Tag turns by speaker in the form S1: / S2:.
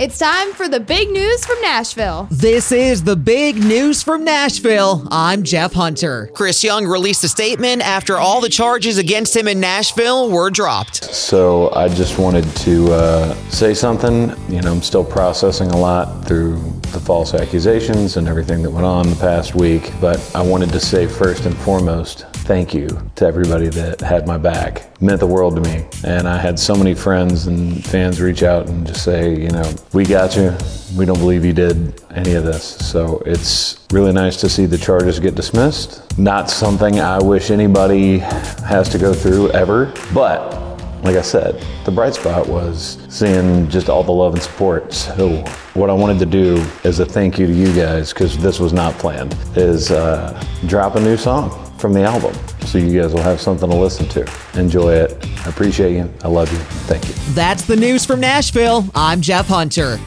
S1: It's time for the big news from Nashville.
S2: This is the big news from Nashville. I'm Jeff Hunter.
S3: Chris Young released a statement after all the charges against him in Nashville were dropped.
S4: So I just wanted to uh, say something. You know, I'm still processing a lot through the false accusations and everything that went on the past week, but I wanted to say first and foremost, thank you to everybody that had my back. It meant the world to me. And I had so many friends and fans reach out and just say, you know, we got you. We don't believe you did any of this. So it's really nice to see the charges get dismissed. Not something I wish anybody has to go through ever, but like I said, the bright spot was seeing just all the love and support. So, what I wanted to do as a thank you to you guys, because this was not planned, is uh, drop a new song from the album. So, you guys will have something to listen to. Enjoy it. I appreciate you. I love you. Thank you.
S2: That's the news from Nashville. I'm Jeff Hunter.